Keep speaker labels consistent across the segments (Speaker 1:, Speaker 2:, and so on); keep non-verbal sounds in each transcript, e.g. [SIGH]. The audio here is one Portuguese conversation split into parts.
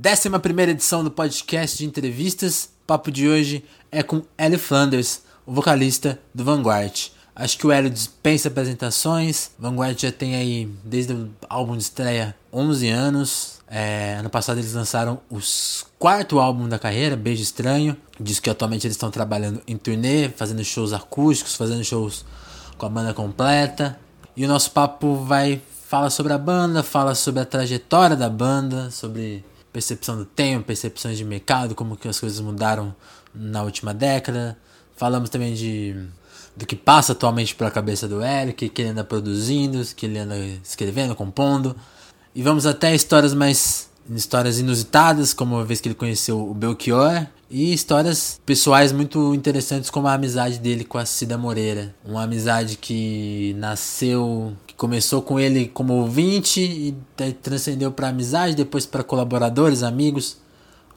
Speaker 1: Décima primeira edição do podcast de entrevistas. O papo de hoje é com Ellie Flanders, o vocalista do Vanguard. Acho que o Hélio dispensa apresentações. Vanguard já tem aí, desde o álbum de estreia, 11 anos. É, ano passado eles lançaram o quarto álbum da carreira, Beijo Estranho. Diz que atualmente eles estão trabalhando em turnê, fazendo shows acústicos, fazendo shows com a banda completa. E o nosso papo vai fala sobre a banda, fala sobre a trajetória da banda, sobre percepção do tempo, percepções de mercado, como que as coisas mudaram na última década. Falamos também de do que passa atualmente pela cabeça do Eric, que ele anda produzindo, que ele anda escrevendo, compondo. E vamos até histórias mais histórias inusitadas, como a vez que ele conheceu o Belchior, e histórias pessoais muito interessantes, como a amizade dele com a Cida Moreira. Uma amizade que nasceu, começou com ele como ouvinte e transcendeu para amizade, depois para colaboradores, amigos,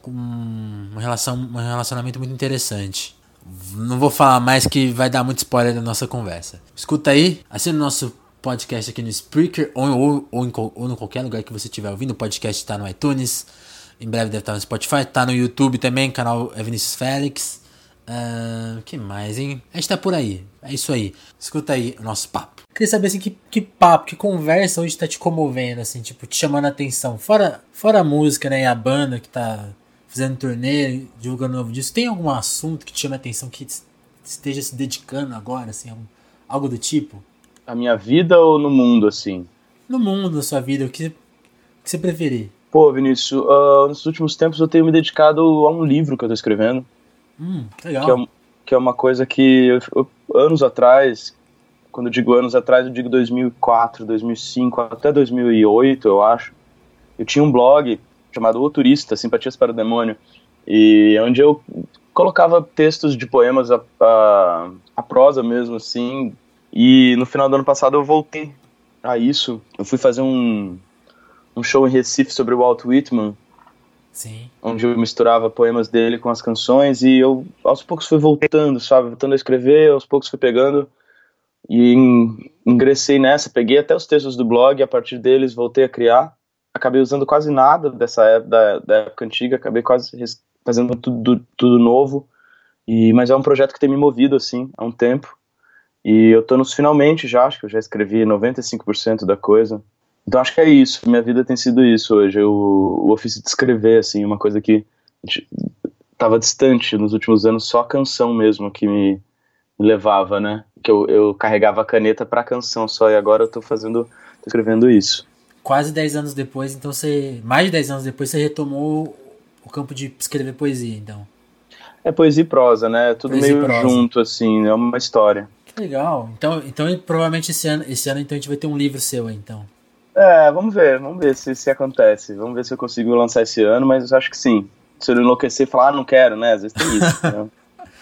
Speaker 1: uma relação, um relacionamento muito interessante. Não vou falar mais que vai dar muito spoiler da nossa conversa. Escuta aí, assina o nosso podcast aqui no Spreaker ou, ou, ou, em, ou em qualquer lugar que você estiver ouvindo. O podcast está no iTunes, em breve deve estar no Spotify. Tá no YouTube também, canal é Vinícius Félix. Uh, que mais, hein? A gente tá por aí. É isso aí. Escuta aí o nosso papo. Queria saber assim, que, que papo, que conversa hoje tá te comovendo, assim, tipo, te chamando a atenção. Fora, fora a música, né? E a banda que tá fazendo turnê, divulgando novo disco. Tem algum assunto que te chama a atenção que esteja se dedicando agora, assim, algo do tipo?
Speaker 2: A minha vida ou no mundo, assim?
Speaker 1: No mundo, na sua vida, o que, o que você preferir.
Speaker 2: Pô, Vinícius, uh, nos últimos tempos eu tenho me dedicado a um livro que eu tô escrevendo.
Speaker 1: Hum, legal.
Speaker 2: Que é, que é uma coisa que eu, eu, anos atrás, quando eu digo anos atrás, eu digo 2004, 2005, até 2008, eu acho. Eu tinha um blog chamado O Turista, Simpatias para o Demônio, e onde eu colocava textos de poemas, a, a, a prosa mesmo, assim, e no final do ano passado eu voltei a isso. Eu fui fazer um, um show em Recife sobre o Walt Whitman.
Speaker 1: Sim.
Speaker 2: Onde eu misturava poemas dele com as canções e eu aos poucos fui voltando, sabe? Voltando a escrever, aos poucos fui pegando e ingressei nessa, peguei até os textos do blog a partir deles voltei a criar. Acabei usando quase nada dessa época, da, da época antiga, acabei quase fazendo tudo, tudo novo. E, mas é um projeto que tem me movido assim há um tempo. E eu tô nos finalmente já, acho que eu já escrevi 95% da coisa. Então acho que é isso, minha vida tem sido isso hoje, o, o ofício de escrever, assim, uma coisa que estava distante nos últimos anos, só a canção mesmo que me, me levava, né? Que eu, eu carregava a caneta para canção só, e agora eu tô fazendo, tô escrevendo isso.
Speaker 1: Quase 10 anos depois, então você, mais de 10 anos depois, você retomou o campo de escrever poesia, então.
Speaker 2: É poesia e prosa, né? Tudo poesia meio junto, assim, é uma história.
Speaker 1: Que legal. Então, então provavelmente esse ano, esse ano então a gente vai ter um livro seu, então.
Speaker 2: É, vamos ver, vamos ver se, se acontece. Vamos ver se eu consigo lançar esse ano, mas eu acho que sim. Se eu enlouquecer e falar, ah, não quero, né? Às vezes tem isso. [LAUGHS] né?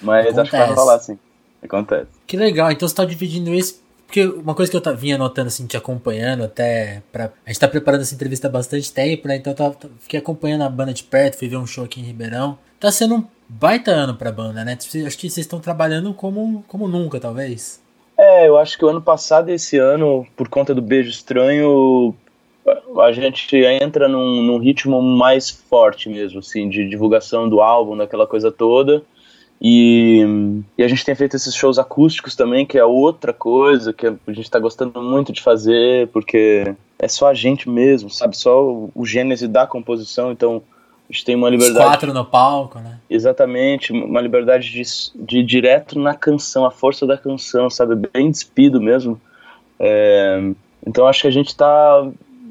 Speaker 2: Mas acontece. acho que vai rolar sim. Acontece.
Speaker 1: Que legal, então você tá dividindo isso. Porque uma coisa que eu vinha notando, assim, te acompanhando até. Pra, a gente tá preparando essa entrevista há bastante tempo, né? Então eu fiquei acompanhando a banda de perto, fui ver um show aqui em Ribeirão. Tá sendo um baita ano pra banda, né? Acho que vocês estão trabalhando como, como nunca, talvez.
Speaker 2: É, eu acho que o ano passado e esse ano, por conta do Beijo Estranho, a gente entra num, num, ritmo mais forte mesmo, assim, de divulgação do álbum, daquela coisa toda. E, e, a gente tem feito esses shows acústicos também, que é outra coisa que a gente está gostando muito de fazer, porque é só a gente mesmo, sabe? Só o, o gênese da composição, então a gente tem uma liberdade. Os
Speaker 1: quatro no palco, né?
Speaker 2: Exatamente, uma liberdade de, de ir direto na canção, a força da canção, sabe? Bem despido mesmo. É, então acho que a gente está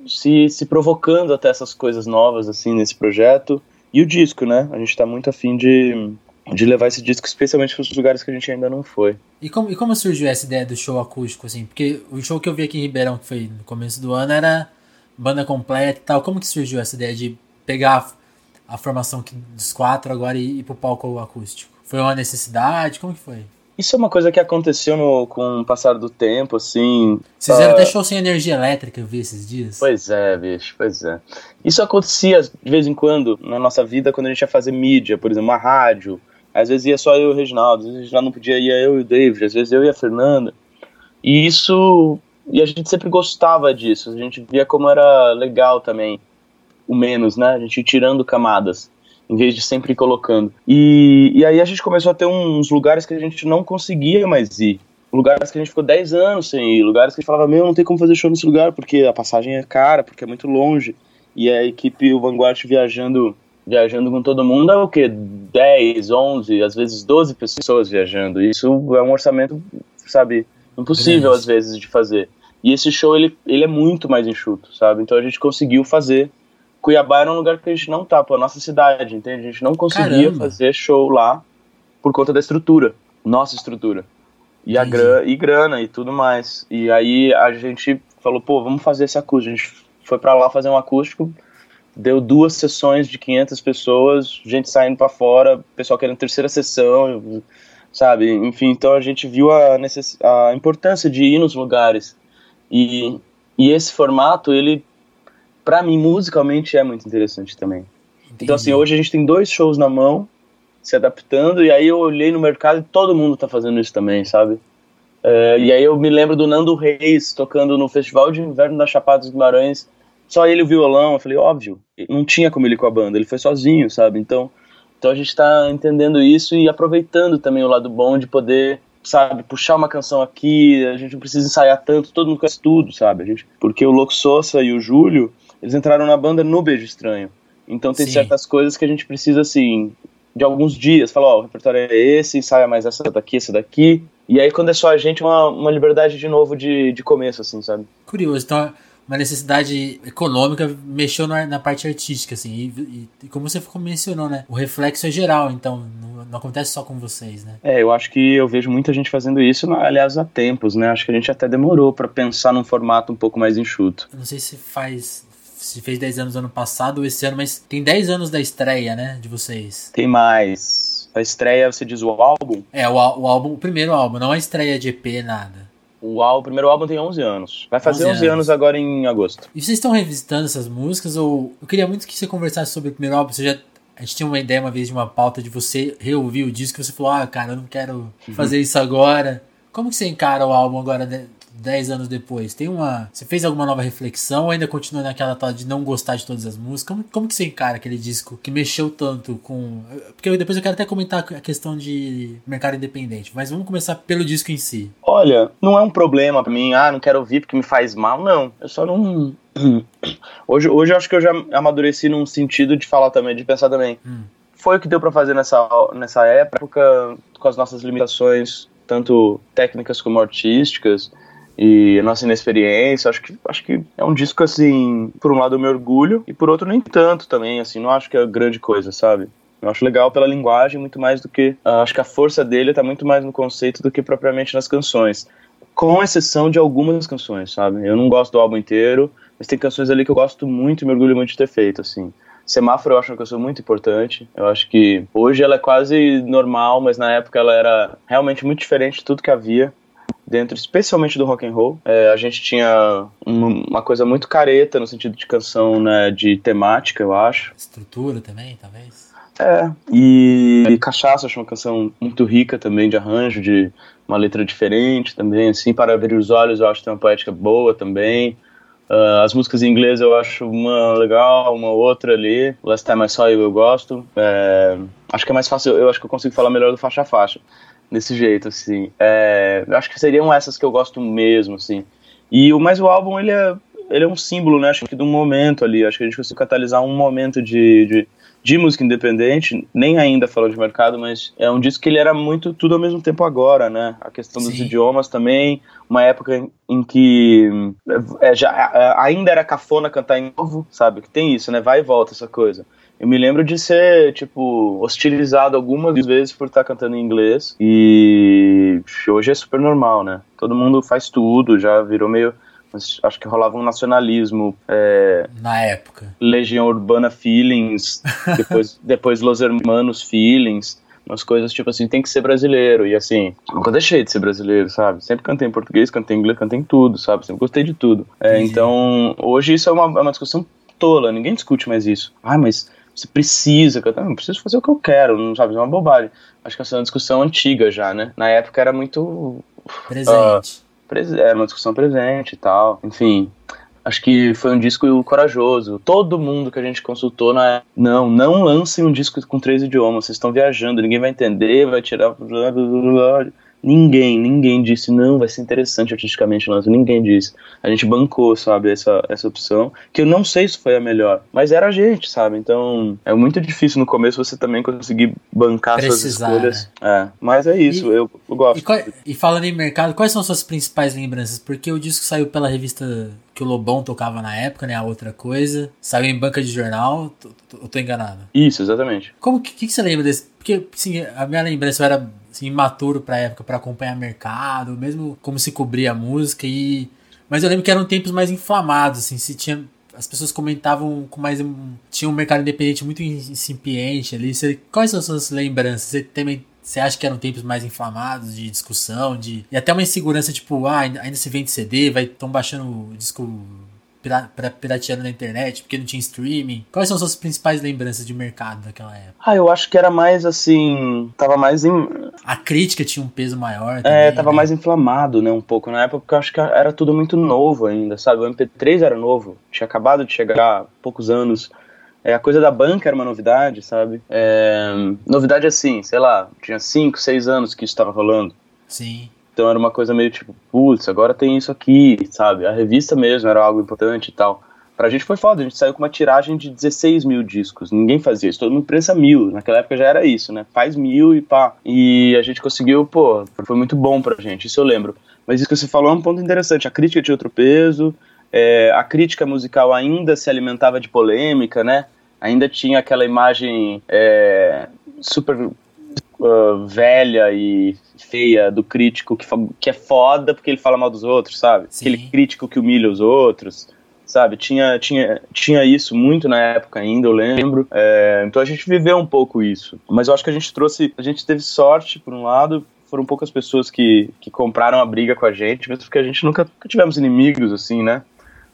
Speaker 2: se, se provocando até essas coisas novas, assim, nesse projeto. E o disco, né? A gente está muito afim de, de levar esse disco, especialmente para os lugares que a gente ainda não foi.
Speaker 1: E como, e como surgiu essa ideia do show acústico, assim? Porque o show que eu vi aqui em Ribeirão, que foi no começo do ano, era banda completa e tal. Como que surgiu essa ideia de pegar a formação dos quatro agora e ir pro palco acústico? Foi uma necessidade? Como que foi?
Speaker 2: Isso é uma coisa que aconteceu no, com o passar do tempo, assim.
Speaker 1: Vocês fizeram uh... até show sem energia elétrica, eu vi esses dias.
Speaker 2: Pois é, bicho, pois é. Isso acontecia de vez em quando na nossa vida quando a gente ia fazer mídia, por exemplo, uma rádio. Às vezes ia só eu e o Reginaldo, às vezes já não podia ir eu e o David, às vezes eu e a Fernanda. E isso. E a gente sempre gostava disso, a gente via como era legal também o menos, né? A gente ir tirando camadas, em vez de sempre colocando. E, e aí a gente começou a ter uns lugares que a gente não conseguia mais ir. Lugares que a gente ficou 10 anos sem ir, lugares que a gente falava, meu, não tem como fazer show nesse lugar, porque a passagem é cara, porque é muito longe. E a equipe, o Vanguard viajando viajando com todo mundo é o que 10, 11, às vezes 12 pessoas viajando. Isso é um orçamento, sabe, impossível às vezes de fazer. E esse show ele, ele é muito mais enxuto, sabe? Então a gente conseguiu fazer. Cuiabá era um lugar que a gente não tá, pô, a nossa cidade, entende? A gente não conseguia Caramba. fazer show lá por conta da estrutura, nossa estrutura. E a grana, e grana e tudo mais. E aí a gente falou, pô, vamos fazer esse acústico. A gente foi para lá fazer um acústico deu duas sessões de 500 pessoas, gente saindo para fora, pessoal querendo terceira sessão, sabe? Enfim, então a gente viu a, necess... a importância de ir nos lugares. E, e esse formato, ele, para mim, musicalmente é muito interessante também. Entendi. Então, assim, hoje a gente tem dois shows na mão, se adaptando, e aí eu olhei no mercado e todo mundo tá fazendo isso também, sabe? É, e aí eu me lembro do Nando Reis tocando no Festival de Inverno da Chapada dos Guimarães, só ele o violão, eu falei, óbvio, não tinha como ele ir com a banda, ele foi sozinho, sabe? Então, então a gente está entendendo isso e aproveitando também o lado bom de poder, sabe, puxar uma canção aqui, a gente não precisa ensaiar tanto, todo mundo conhece tudo, sabe? A gente, porque o Louco Sosa e o Júlio, eles entraram na banda no Beijo Estranho. Então tem Sim. certas coisas que a gente precisa, assim, de alguns dias, falar, ó, oh, o repertório é esse, ensaia mais essa daqui, essa daqui. E aí quando é só a gente, uma, uma liberdade de novo de, de começo, assim, sabe?
Speaker 1: Curioso, então uma necessidade econômica mexeu na, na parte artística, assim. E, e, e, como você mencionou, né? O reflexo é geral, então não, não, acontece só com vocês, né?
Speaker 2: É, eu acho que eu vejo muita gente fazendo isso, aliás, há tempos, né? Acho que a gente até demorou para pensar num formato um pouco mais enxuto.
Speaker 1: Eu não sei se faz. Se fez 10 anos ano passado ou esse ano, mas tem 10 anos da estreia, né? De vocês.
Speaker 2: Tem mais. A estreia, você diz o álbum?
Speaker 1: É, o, o álbum, o primeiro álbum, não a estreia de EP, nada.
Speaker 2: O, álbum, o primeiro álbum tem 11 anos. Vai fazer 11, 11 anos. anos. agora em agosto.
Speaker 1: E vocês estão revisitando essas músicas? Ou eu queria muito que você conversasse sobre o primeiro álbum. Você já a gente tinha uma ideia uma vez de uma pauta de você reouvir o disco e você falou: Ah, cara, eu não quero uhum. fazer isso agora. Como que você encara o álbum agora? 10 anos depois, tem uma. Você fez alguma nova reflexão ou ainda continua naquela tal de não gostar de todas as músicas? Como, como que você encara aquele disco que mexeu tanto com. Porque depois eu quero até comentar a questão de mercado independente, mas vamos começar pelo disco em si.
Speaker 2: Olha, não é um problema pra mim, ah, não quero ouvir porque me faz mal, não. Eu só não. [CLEARS THROAT] Hoje, hoje eu acho que eu já amadureci num sentido de falar também, de pensar também. Hum. Foi o que deu para fazer nessa, nessa época, com as nossas limitações, tanto técnicas como artísticas e a nossa inexperiência. Acho que, acho que é um disco, assim, por um lado eu me orgulho e por outro nem tanto também, assim, não acho que é grande coisa, sabe? Eu acho legal pela linguagem muito mais do que. Uh, acho que a força dele tá muito mais no conceito do que propriamente nas canções. Com exceção de algumas canções, sabe? Eu não gosto do álbum inteiro, mas tem canções ali que eu gosto muito e me orgulho muito de ter feito, assim. Semáforo eu acho uma canção muito importante. Eu acho que hoje ela é quase normal, mas na época ela era realmente muito diferente de tudo que havia dentro, especialmente do rock and roll. É, a gente tinha uma coisa muito careta no sentido de canção, né, de temática, eu acho.
Speaker 1: Estrutura também, talvez.
Speaker 2: É, e, e Cachaça, acho uma canção muito rica também de arranjo, de uma letra diferente também, assim, Para Abrir os Olhos eu acho que tem uma poética boa também. Uh, as músicas em inglês eu acho uma legal, uma outra ali. Last Time I Saw You eu gosto. É, acho que é mais fácil, eu acho que eu consigo falar melhor do faixa a faixa desse jeito, assim. É, eu acho que seriam essas que eu gosto mesmo, assim. E o mais o álbum, ele é, ele é um símbolo, né? Acho que de um momento ali. Acho que a gente conseguiu catalisar um momento de, de, de, música independente, nem ainda falando de mercado, mas é um disco que ele era muito tudo ao mesmo tempo agora, né? A questão dos Sim. idiomas também, uma época em que é, já, é, ainda era cafona cantar em novo, sabe? Que tem isso, né? Vai e volta essa coisa. Eu me lembro de ser, tipo, hostilizado algumas vezes por estar cantando em inglês. E hoje é super normal, né? Todo mundo faz tudo, já virou meio. Acho que rolava um nacionalismo. É,
Speaker 1: Na época.
Speaker 2: Legião Urbana Feelings, [LAUGHS] depois, depois Los Hermanos Feelings umas coisas tipo assim, tem que ser brasileiro. E assim, nunca deixei de ser brasileiro, sabe? Sempre cantei em português, cantei em inglês, cantei em tudo, sabe? Sempre gostei de tudo. É, então, hoje isso é uma, é uma discussão tola, ninguém discute mais isso. Ah, mas você precisa, eu não preciso fazer o que eu quero, não sabe, é uma bobagem. Acho que essa é uma discussão antiga já, né? Na época era muito
Speaker 1: presente.
Speaker 2: Uh, era uma discussão presente e tal, enfim. Acho que foi um disco corajoso. Todo mundo que a gente consultou na não, não lancem um disco com três idiomas. Vocês estão viajando, ninguém vai entender, vai tirar Ninguém, ninguém disse, não, vai ser interessante artisticamente lança. Ninguém disse. A gente bancou, sabe, essa, essa opção, que eu não sei se foi a melhor, mas era a gente, sabe? Então, é muito difícil no começo você também conseguir bancar Precisar, suas escolhas. Né? É, mas é isso, e, eu, eu, gosto.
Speaker 1: E, qual, e falando em mercado, quais são suas principais lembranças? Porque o disco saiu pela revista que o Lobão tocava na época, né? A outra coisa. Saiu em banca de jornal, eu tô enganado.
Speaker 2: Isso, exatamente.
Speaker 1: Como que, que você lembra desse? Porque, sim, a minha lembrança era assim, imaturo pra época para acompanhar mercado, mesmo como se cobria a música e mas eu lembro que eram tempos mais inflamados, assim, se tinha as pessoas comentavam com mais tinha um mercado independente muito incipiente ali. Você, quais são as suas lembranças? Você também você acha que eram tempos mais inflamados de discussão, de e até uma insegurança tipo, ah, ainda, se vende CD, vai estão baixando o disco para pirateando na internet, porque não tinha streaming. Quais são suas principais lembranças de mercado daquela época?
Speaker 2: Ah, eu acho que era mais assim, tava mais em
Speaker 1: a crítica tinha um peso maior
Speaker 2: é, também, É, tava né? mais inflamado, né, um pouco na época, porque eu acho que era tudo muito novo ainda, sabe? O MP3 era novo, tinha acabado de chegar há poucos anos. É, a coisa da banca era uma novidade, sabe? É, novidade assim, sei lá, tinha 5, 6 anos que isso estava rolando.
Speaker 1: Sim.
Speaker 2: Então era uma coisa meio tipo, putz, agora tem isso aqui, sabe? A revista mesmo era algo importante e tal. Pra gente foi foda, a gente saiu com uma tiragem de 16 mil discos. Ninguém fazia isso, todo mundo prensa mil. Naquela época já era isso, né? Faz mil e pá. E a gente conseguiu, pô, foi muito bom pra gente, isso eu lembro. Mas isso que você falou é um ponto interessante. A crítica tinha outro peso, é, a crítica musical ainda se alimentava de polêmica, né? ainda tinha aquela imagem é, super uh, velha e feia do crítico que, que é foda porque ele fala mal dos outros, sabe? Sim. Aquele crítico que humilha os outros, sabe? Tinha, tinha, tinha isso muito na época ainda, eu lembro. É, então a gente viveu um pouco isso. Mas eu acho que a gente trouxe, a gente teve sorte, por um lado, foram poucas pessoas que, que compraram a briga com a gente, mesmo porque a gente nunca, nunca tivemos inimigos, assim, né?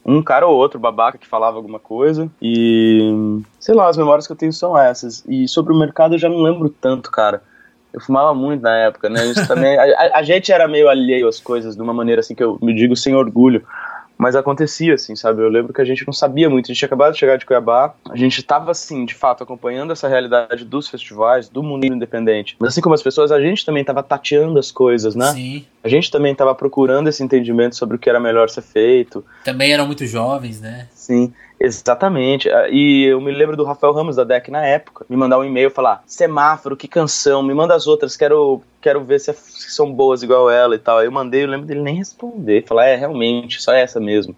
Speaker 2: um cara ou outro babaca que falava alguma coisa. E sei lá, as memórias que eu tenho são essas. E sobre o mercado eu já não lembro tanto, cara. Eu fumava muito na época, né? Isso também, a, a, gente era meio alheio às coisas de uma maneira assim que eu me digo sem orgulho. Mas acontecia, assim, sabe? Eu lembro que a gente não sabia muito. A gente tinha acabado de chegar de Cuiabá. A gente estava, assim, de fato, acompanhando essa realidade dos festivais, do mundo independente. Mas assim como as pessoas, a gente também estava tateando as coisas, né?
Speaker 1: Sim.
Speaker 2: A gente também estava procurando esse entendimento sobre o que era melhor ser feito.
Speaker 1: Também eram muito jovens, né?
Speaker 2: Sim. Exatamente. Ah, e eu me lembro do Rafael Ramos da DEC na época, me mandar um e-mail falar: semáforo, que canção, me manda as outras, quero, quero ver se, é, se são boas igual ela e tal. Aí eu mandei, eu lembro dele nem responder, falar: é, realmente, só essa mesmo,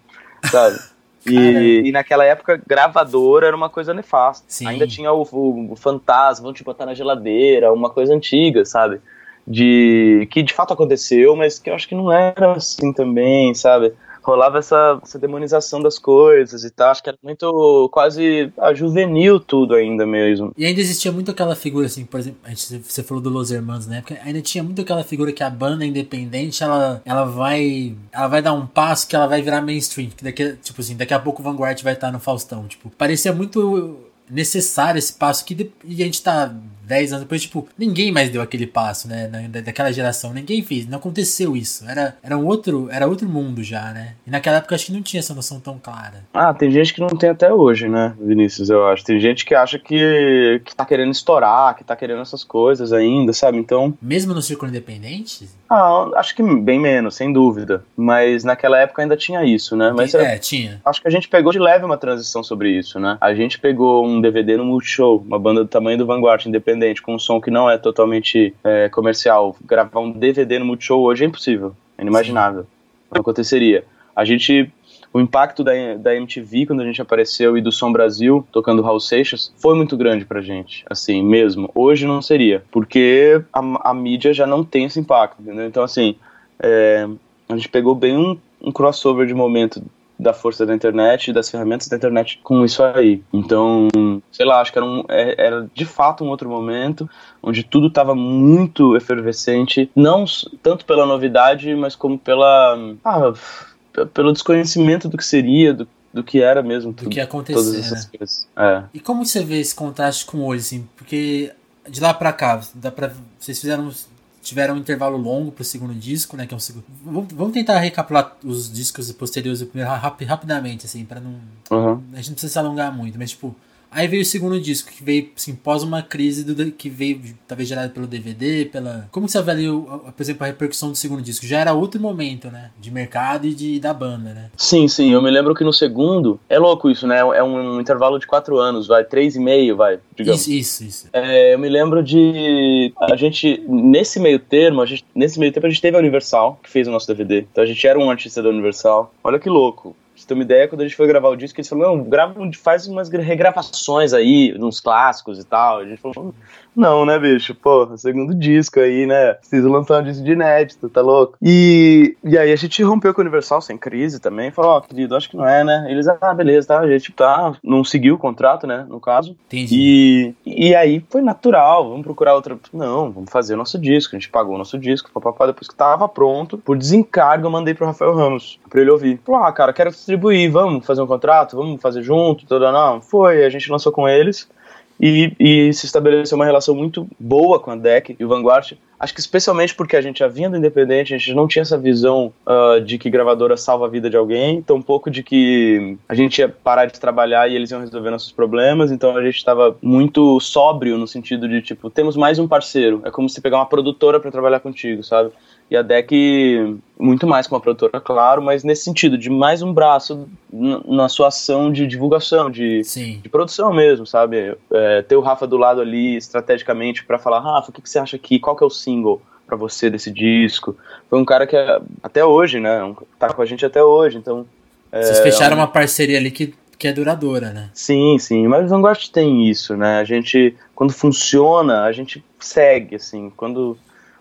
Speaker 2: sabe? [LAUGHS] E, e, naquela época, gravadora era uma coisa nefasta. Sim. Ainda tinha o, o, o fantasma, vão te botar na geladeira, uma coisa antiga, sabe? De que de fato aconteceu, mas que eu acho que não era assim também, sabe? Rolava essa, essa demonização das coisas e tal. Acho que era muito quase a juvenil tudo ainda mesmo.
Speaker 1: E ainda existia muito aquela figura, assim, por exemplo, gente, você falou do Los Hermanos, né? Porque ainda tinha muito aquela figura que a banda independente, ela, ela vai. Ela vai dar um passo que ela vai virar mainstream. Que daqui, tipo assim, daqui a pouco o Vanguard vai estar no Faustão. Tipo, parecia muito necessário esse passo que e a gente tá 10 anos depois, tipo, ninguém mais deu aquele passo, né? daquela geração, ninguém fez, não aconteceu isso. Era, era um outro, era outro mundo já, né? E naquela época acho que não tinha essa noção tão clara.
Speaker 2: Ah, tem gente que não tem até hoje, né, Vinícius, eu acho. Tem gente que acha que, que tá querendo estourar, que tá querendo essas coisas ainda, sabe? Então.
Speaker 1: Mesmo no círculo independente?
Speaker 2: Ah, acho que bem menos, sem dúvida. Mas naquela época ainda tinha isso, né? Mas
Speaker 1: é, é, tinha.
Speaker 2: Acho que a gente pegou de leve uma transição sobre isso, né? A gente pegou um DVD no Multishow, uma banda do tamanho do Vanguard, independente independente, com um som que não é totalmente é, comercial, gravar um DVD no Multishow hoje é impossível, é inimaginável. Sim. Não aconteceria. A gente o impacto da, da MTV quando a gente apareceu e do Som Brasil tocando Raul Seixas foi muito grande pra gente, assim, mesmo. Hoje não seria, porque a, a mídia já não tem esse impacto, entendeu? Então, assim, é, a gente pegou bem um, um crossover de momento da força da internet das ferramentas da internet com isso aí. Então, sei lá, acho que era, um, é, era de fato um outro momento onde tudo estava muito efervescente, não tanto pela novidade, mas como pela ah, pelo desconhecimento do que seria, do, do que era mesmo.
Speaker 1: Do tudo, que ia acontecer, né?
Speaker 2: Coisas. É.
Speaker 1: E como você vê esse contraste com hoje, assim? Porque de lá para cá, dá pra, vocês fizeram tiveram um intervalo longo pro segundo disco, né? Que é um segundo. Vamos tentar recapitular os discos posteriores do primeiro rapidamente, assim, para não.
Speaker 2: Uhum.
Speaker 1: A gente não precisa se alongar muito, mas tipo. Aí veio o segundo disco, que veio, assim, pós uma crise do, que veio, talvez gerada pelo DVD, pela... Como você avalia, por exemplo, a repercussão do segundo disco? Já era outro momento, né? De mercado e de, da banda, né?
Speaker 2: Sim, sim. Eu me lembro que no segundo... É louco isso, né? É um, um intervalo de quatro anos, vai. Três e meio, vai, digamos.
Speaker 1: Isso, isso, isso.
Speaker 2: É, eu me lembro de... A gente, nesse meio termo, a gente, nesse meio tempo a gente teve a Universal, que fez o nosso DVD. Então a gente era um artista da Universal. Olha que louco você uma ideia, quando a gente foi gravar o disco, eles falaram, não, grava, faz umas regravações aí, uns clássicos e tal. A gente falou, não, né, bicho? Pô, segundo disco aí, né? Preciso lançar um disco de inédito, tá louco? E, e aí a gente rompeu com o Universal sem crise também. Falou, ó, oh, querido, acho que não é, né? Eles, ah, beleza, tá? A gente tá, não seguiu o contrato, né? No caso.
Speaker 1: Entendi.
Speaker 2: E, e aí foi natural, vamos procurar outra. Não, vamos fazer o nosso disco. A gente pagou o nosso disco, papapá, depois que tava pronto, por desencargo eu mandei pro Rafael Ramos, pra ele ouvir. Falou, ah, cara, quero distribuir, vamos fazer um contrato, vamos fazer junto, tudo, não. Foi, a gente lançou com eles e, e, se estabeleceu uma relação muito boa com a DEC e o Vanguard. Acho que especialmente porque a gente já vinha do independente, a gente não tinha essa visão uh, de que gravadora salva a vida de alguém, tão pouco de que a gente ia parar de trabalhar e eles iam resolver nossos problemas, então a gente estava muito sóbrio no sentido de, tipo, temos mais um parceiro. É como se pegar uma produtora para trabalhar contigo, sabe? E a DEC, muito mais com a produtora, claro, mas nesse sentido, de mais um braço na sua ação de divulgação, de, de produção mesmo, sabe? É, ter o Rafa do lado ali estrategicamente para falar, Rafa, o que, que você acha aqui? Qual que é o single para você desse disco? Foi um cara que até hoje, né? Tá com a gente até hoje, então.
Speaker 1: É, Vocês fecharam uma parceria ali que que é duradoura, né?
Speaker 2: Sim, sim, mas o Vanguard tem isso, né? A gente, quando funciona, a gente segue, assim, quando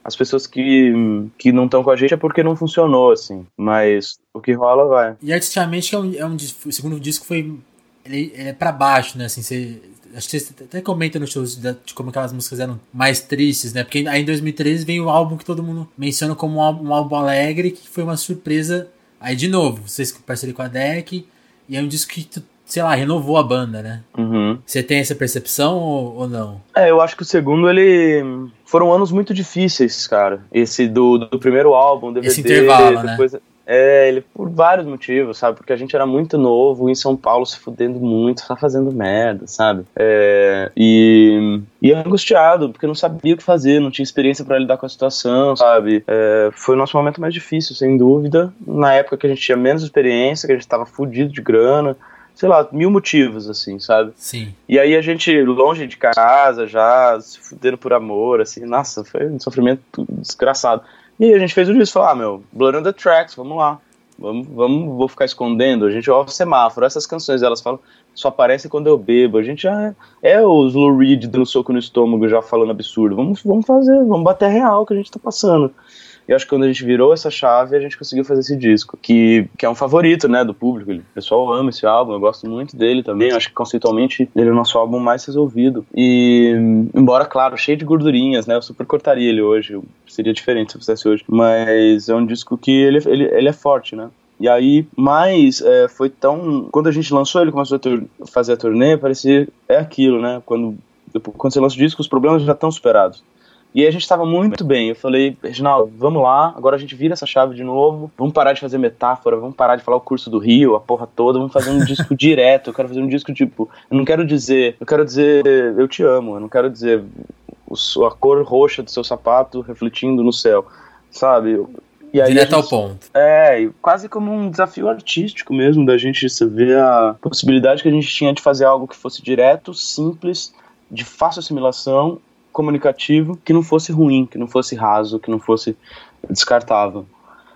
Speaker 2: as pessoas que, que não estão com a gente é porque não funcionou, assim. Mas o que rola vai.
Speaker 1: E artisticamente é um, é um o segundo disco foi. Ele, ele é pra baixo, né? Assim, você, acho que você até comenta nos shows de, de, como aquelas músicas eram mais tristes, né? Porque aí em 2013 veio o álbum que todo mundo menciona como um álbum, um álbum alegre, que foi uma surpresa. Aí de novo, vocês parceria com a Deck, e é um disco que sei lá, renovou a banda, né?
Speaker 2: Uhum.
Speaker 1: Você tem essa percepção ou, ou, não?
Speaker 2: É, eu acho que o segundo, ele... Foram anos muito difíceis, cara. Esse do, do primeiro álbum, DVD...
Speaker 1: Esse intervalo, né? depois... né?
Speaker 2: É, ele por vários motivos, sabe? Porque a gente era muito novo, em São Paulo se fudendo muito, só fazendo merda, sabe? É, e, e angustiado, porque não sabia o que fazer, não tinha experiência para lidar com a situação, sabe? É, foi o nosso momento mais difícil, sem dúvida. Na época que a gente tinha menos experiência, que a gente tava fudido de grana, sei lá, mil motivos, assim, sabe?
Speaker 1: Sim.
Speaker 2: E aí a gente, longe de casa, já se fudendo por amor, assim, nossa, foi um sofrimento desgraçado. E aí a gente fez o disco, falou, ah, meu, Blood on the Tracks, vamos lá. Vamos, vamos, vou ficar escondendo. A gente ouve semáforo. Essas canções, elas falam, só aparecem quando eu bebo. A gente já é, é os Lou Reed dando soco no estômago, já falando absurdo. Vamos, vamos fazer, vamos bater real que a gente tá passando. E acho que quando a gente virou essa chave, a gente conseguiu fazer esse disco, que, que é um favorito, né, do público. O pessoal ama esse álbum, eu gosto muito dele também. Acho que conceitualmente ele é o nosso álbum mais resolvido. E, embora, claro, cheio de gordurinhas, né, eu super cortaria ele hoje. Seria diferente se eu fizesse hoje. Mas é um disco que ele, ele, ele é forte, né? E aí, mas é, foi tão. Quando a gente lançou, ele começou a fazer a turnê, parecia. É aquilo, né? Quando, quando você lança o disco, os problemas já estão superados. E a gente estava muito bem. Eu falei, Reginaldo, vamos lá, agora a gente vira essa chave de novo, vamos parar de fazer metáfora, vamos parar de falar o curso do Rio, a porra toda, vamos fazer um disco [LAUGHS] direto. Eu quero fazer um disco tipo, eu não quero dizer, eu quero dizer eu te amo, eu não quero dizer a cor roxa do seu sapato refletindo no céu, sabe?
Speaker 1: E aí Direto gente, ao ponto.
Speaker 2: É, quase como um desafio artístico mesmo, da gente ver a possibilidade que a gente tinha de fazer algo que fosse direto, simples, de fácil assimilação comunicativo que não fosse ruim, que não fosse raso, que não fosse descartável.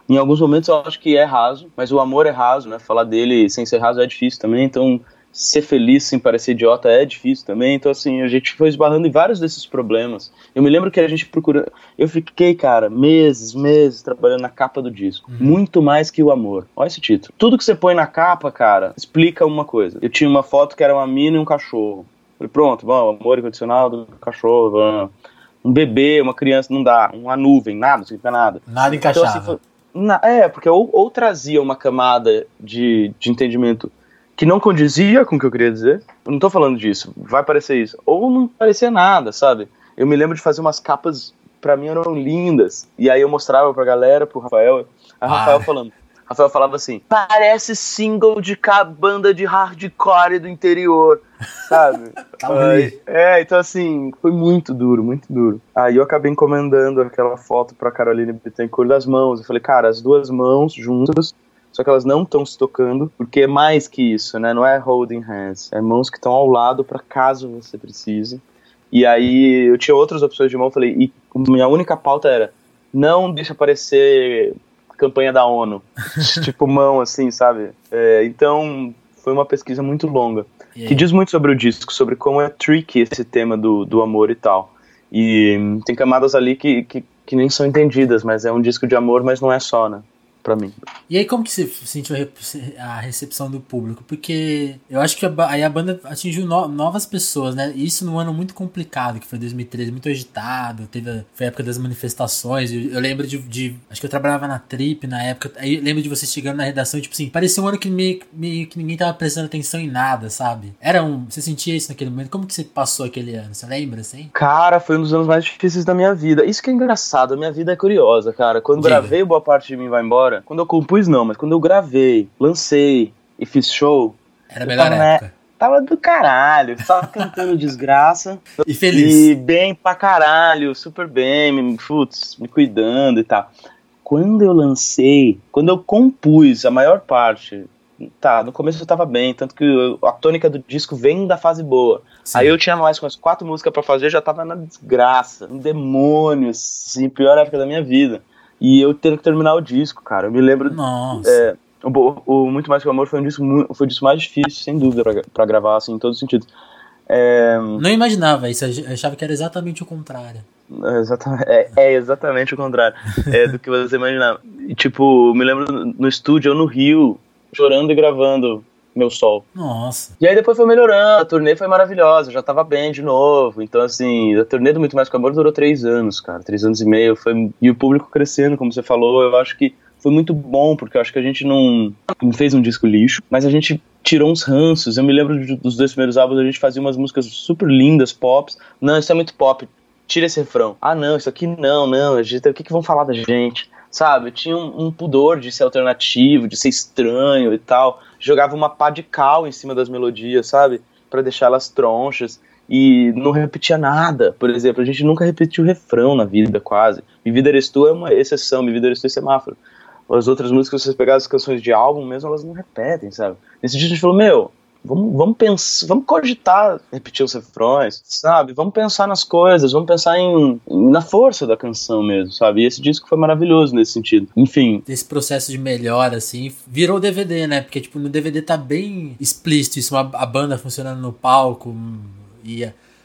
Speaker 2: Em alguns momentos eu acho que é raso, mas o amor é raso, né? Falar dele sem ser raso é difícil também, então ser feliz sem parecer idiota é difícil também. Então, assim, a gente foi esbarrando em vários desses problemas. Eu me lembro que a gente procura. Eu fiquei, cara, meses, meses trabalhando na capa do disco. Uhum. Muito mais que o amor. Olha esse título. Tudo que você põe na capa, cara, explica uma coisa. Eu tinha uma foto que era uma mina e um cachorro. Falei, pronto, bom, amor incondicional do cachorro, um bebê, uma criança, não dá, uma nuvem, nada, não significa nada.
Speaker 1: Nada encaixava. Então, assim, foi,
Speaker 2: na, é, porque ou, ou, trazia uma camada de, de entendimento que não condizia com o que eu queria dizer, eu não tô falando disso, vai parecer isso, ou não parecia nada, sabe? Eu me lembro de fazer umas capas para mim eram lindas. E aí eu mostrava pra galera, pro Rafael, a Rafael falando, Rafael falava assim: parece single de banda de hardcore do interior, sabe? [LAUGHS]
Speaker 1: tá
Speaker 2: Aí, é, então assim, foi muito duro, muito duro. Aí eu acabei encomendando aquela foto pra Caroline Bittencourt das mãos. Eu falei, cara, as duas mãos juntas, só que elas não estão se tocando, porque é mais que isso, né? Não é holding hands, é mãos que estão ao lado para caso você precise. E aí eu tinha outras opções de mão, falei, e minha única pauta era não deixa aparecer campanha da ONU. [LAUGHS] tipo mão, assim, sabe? É, então, foi uma pesquisa muito longa. Que diz muito sobre o disco, sobre como é tricky esse tema do, do amor e tal. E tem camadas ali que, que, que nem são entendidas, mas é um disco de amor, mas não é só, né? Para mim.
Speaker 1: E aí como que você sentiu a recepção do público? Porque eu acho que a, aí a banda atingiu no, novas pessoas, né? Isso num ano muito complicado, que foi 2013, muito agitado, teve foi a época das manifestações. Eu, eu lembro de, de, Acho que eu trabalhava na Trip na época. Aí lembro de você chegando na redação tipo assim, parecia um ano que, meio, meio que ninguém tava prestando atenção em nada, sabe? Era um. Você sentia isso naquele momento? Como que você passou aquele ano? Você lembra, assim?
Speaker 2: Cara, foi um dos anos mais difíceis da minha vida. Isso que é engraçado, a minha vida é curiosa, cara. Quando Diga. gravei Boa Parte de Mim Vai Embora, quando eu compus não, mas quando eu gravei, lancei e fiz show.
Speaker 1: Era a melhor época.
Speaker 2: tava do caralho, tava cantando [LAUGHS] desgraça.
Speaker 1: E feliz.
Speaker 2: E bem pra caralho, super bem, me, putz, me cuidando e tal. Quando eu lancei, quando eu compus a maior parte, tá, no começo eu tava bem, tanto que a tônica do disco vem da fase boa. Sim. Aí eu tinha mais umas quatro músicas para fazer, já tava na desgraça, um demônio, assim, pior época da minha vida. E eu tendo que terminar o disco, cara. Eu me lembro.
Speaker 1: Nossa.
Speaker 2: É, o, o, Muito Mais Que o Amor foi um disco, foi o disco mais difícil, sem dúvida, pra, pra gravar, assim, em todos os sentidos. É...
Speaker 1: Não imaginava isso, eu achava que era exatamente o contrário.
Speaker 2: É, exatamente, é, é exatamente o contrário é, do que você imaginava. E, tipo, me lembro no estúdio, eu no Rio, chorando e gravando meu sol.
Speaker 1: Nossa.
Speaker 2: E aí depois foi melhorando, a turnê foi maravilhosa, já tava bem de novo. Então, assim, a turnê do Muito Mais Que Amor durou três anos, cara, três anos e meio. Foi... E o público crescendo, como você falou, eu acho que foi muito bom, porque eu acho que a gente não, não fez um disco lixo, mas a gente tirou uns ranços. Eu me lembro dos dois primeiros álbuns, a gente fazia umas músicas super lindas, pops. Não, isso é muito pop, tira esse refrão. Ah, não, isso aqui não, não, gente, o que, que vão falar da gente? Sabe, eu tinha um, um pudor de ser alternativo, de ser estranho e tal jogava uma pá de cal em cima das melodias, sabe? para deixar elas tronchas e não repetia nada. Por exemplo, a gente nunca repetiu refrão na vida, quase. Mi Vida Eres Tu é uma exceção, Mi Vida Eres Tu é semáforo. As outras músicas, se vocês pegarem as canções de álbum mesmo, elas não repetem, sabe? Nesse dia a gente falou, meu, Vamos, vamos pensar, vamos cogitar repetir os refrões, sabe? Vamos pensar nas coisas, vamos pensar em, na força da canção mesmo, sabe? E esse disco foi maravilhoso nesse sentido. Enfim.
Speaker 1: Esse processo de melhora, assim, virou DVD, né? Porque, tipo, no DVD tá bem explícito isso, a, a banda funcionando no palco e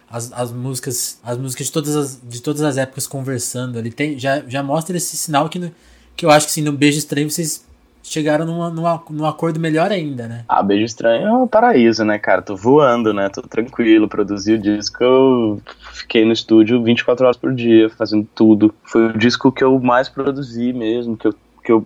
Speaker 1: as, as músicas, as músicas de todas as, de todas as épocas conversando. Ele tem, já, já mostra esse sinal que, no, que eu acho que, assim, no Beijo Estranho vocês chegaram numa, numa, num acordo melhor ainda, né?
Speaker 2: Ah, Beijo Estranho é um paraíso, né, cara? Tô voando, né? Tô tranquilo, produzi o disco, eu fiquei no estúdio 24 horas por dia, fazendo tudo. Foi o disco que eu mais produzi mesmo, que eu que eu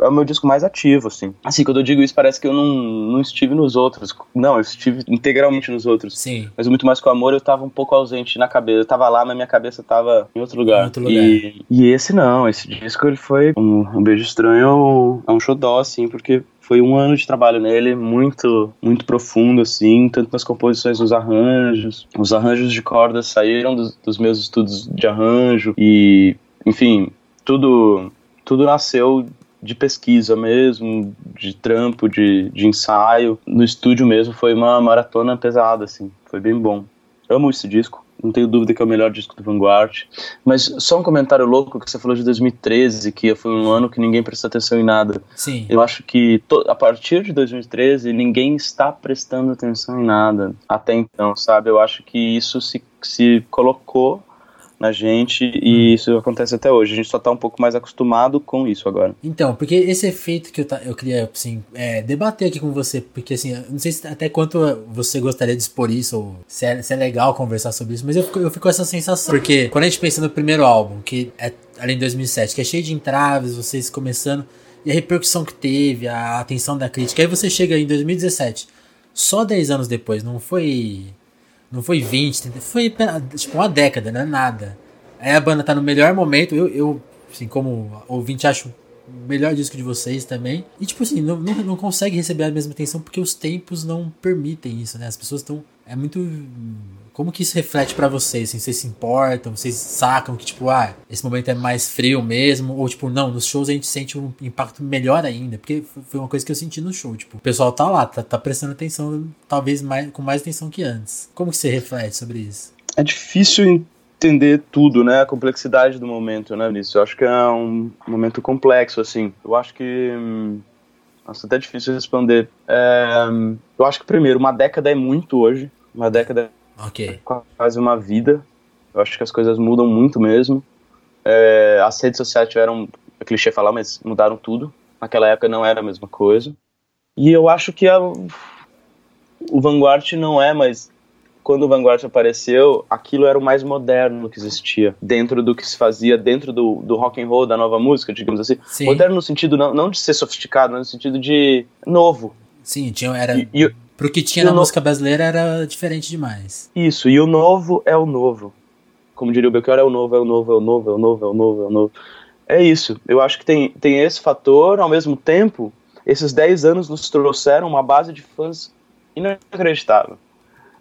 Speaker 2: é o meu disco mais ativo, assim. Assim, quando eu digo isso, parece que eu não, não estive nos outros. Não, eu estive integralmente nos outros.
Speaker 1: Sim.
Speaker 2: Mas muito mais com o amor, eu tava um pouco ausente na cabeça. Eu tava lá, mas minha cabeça tava em outro lugar. Em
Speaker 1: outro lugar.
Speaker 2: E, e esse não, esse disco ele foi um, um beijo estranho, é um xodó, assim, porque foi um ano de trabalho nele muito muito profundo assim tanto nas composições nos arranjos os arranjos de cordas saíram dos, dos meus estudos de arranjo e enfim tudo tudo nasceu de pesquisa mesmo, de trampo, de, de ensaio. No estúdio mesmo foi uma maratona pesada, assim. Foi bem bom. Amo esse disco. Não tenho dúvida que é o melhor disco do Vanguard. Mas só um comentário louco que você falou de 2013, que foi um ano que ninguém prestou atenção em nada.
Speaker 1: Sim.
Speaker 2: Eu acho que a partir de 2013 ninguém está prestando atenção em nada até então, sabe? Eu acho que isso se, se colocou na gente e isso acontece até hoje. A gente só tá um pouco mais acostumado com isso agora.
Speaker 1: Então, porque esse efeito que eu, tá, eu queria, assim, é, debater aqui com você, porque, assim, não sei se até quanto você gostaria de expor isso, ou se é, se é legal conversar sobre isso, mas eu fico, eu fico com essa sensação. Porque quando a gente pensa no primeiro álbum, que é além de 2007, que é cheio de entraves, vocês começando, e a repercussão que teve, a atenção da crítica, aí você chega em 2017, só 10 anos depois, não foi não foi 20, foi tipo uma década, não é nada. É, a banda tá no melhor momento. Eu, eu assim, como ouvinte, acho o melhor disco de vocês também. E, tipo assim, não, não, não consegue receber a mesma atenção porque os tempos não permitem isso, né? As pessoas estão. É muito. Como que isso reflete para vocês? Assim, vocês se importam? Vocês sacam que, tipo, ah, esse momento é mais frio mesmo? Ou, tipo, não, nos shows a gente sente um impacto melhor ainda? Porque foi uma coisa que eu senti no show. Tipo, o pessoal tá lá, tá, tá prestando atenção, talvez mais, com mais atenção que antes. Como que você reflete sobre isso?
Speaker 2: É difícil entender tudo, né? A complexidade do momento, né, Vinícius? Eu acho que é um momento complexo, assim. Eu acho que. Hum, nossa, até difícil responder. É, eu acho que, primeiro, uma década é muito hoje. Uma década é quase uma vida. Eu acho que as coisas mudam muito mesmo. É, as redes sociais tiveram. É clichê falar, mas mudaram tudo. Naquela época não era a mesma coisa. E eu acho que a, o Vanguard não é mais quando o Vanguard apareceu, aquilo era o mais moderno que existia dentro do que se fazia dentro do, do rock and roll, da nova música, digamos assim.
Speaker 1: Sim.
Speaker 2: Moderno no sentido não, não de ser sofisticado, mas no sentido de novo.
Speaker 1: Sim, tinha, era... E, e, pro que tinha na no... música brasileira era diferente demais.
Speaker 2: Isso, e o novo é o novo. Como diria o Belchior, é o novo, é o novo, é o novo, é o novo, é o novo, é o novo. É isso. Eu acho que tem, tem esse fator, ao mesmo tempo, esses 10 anos nos trouxeram uma base de fãs inacreditável.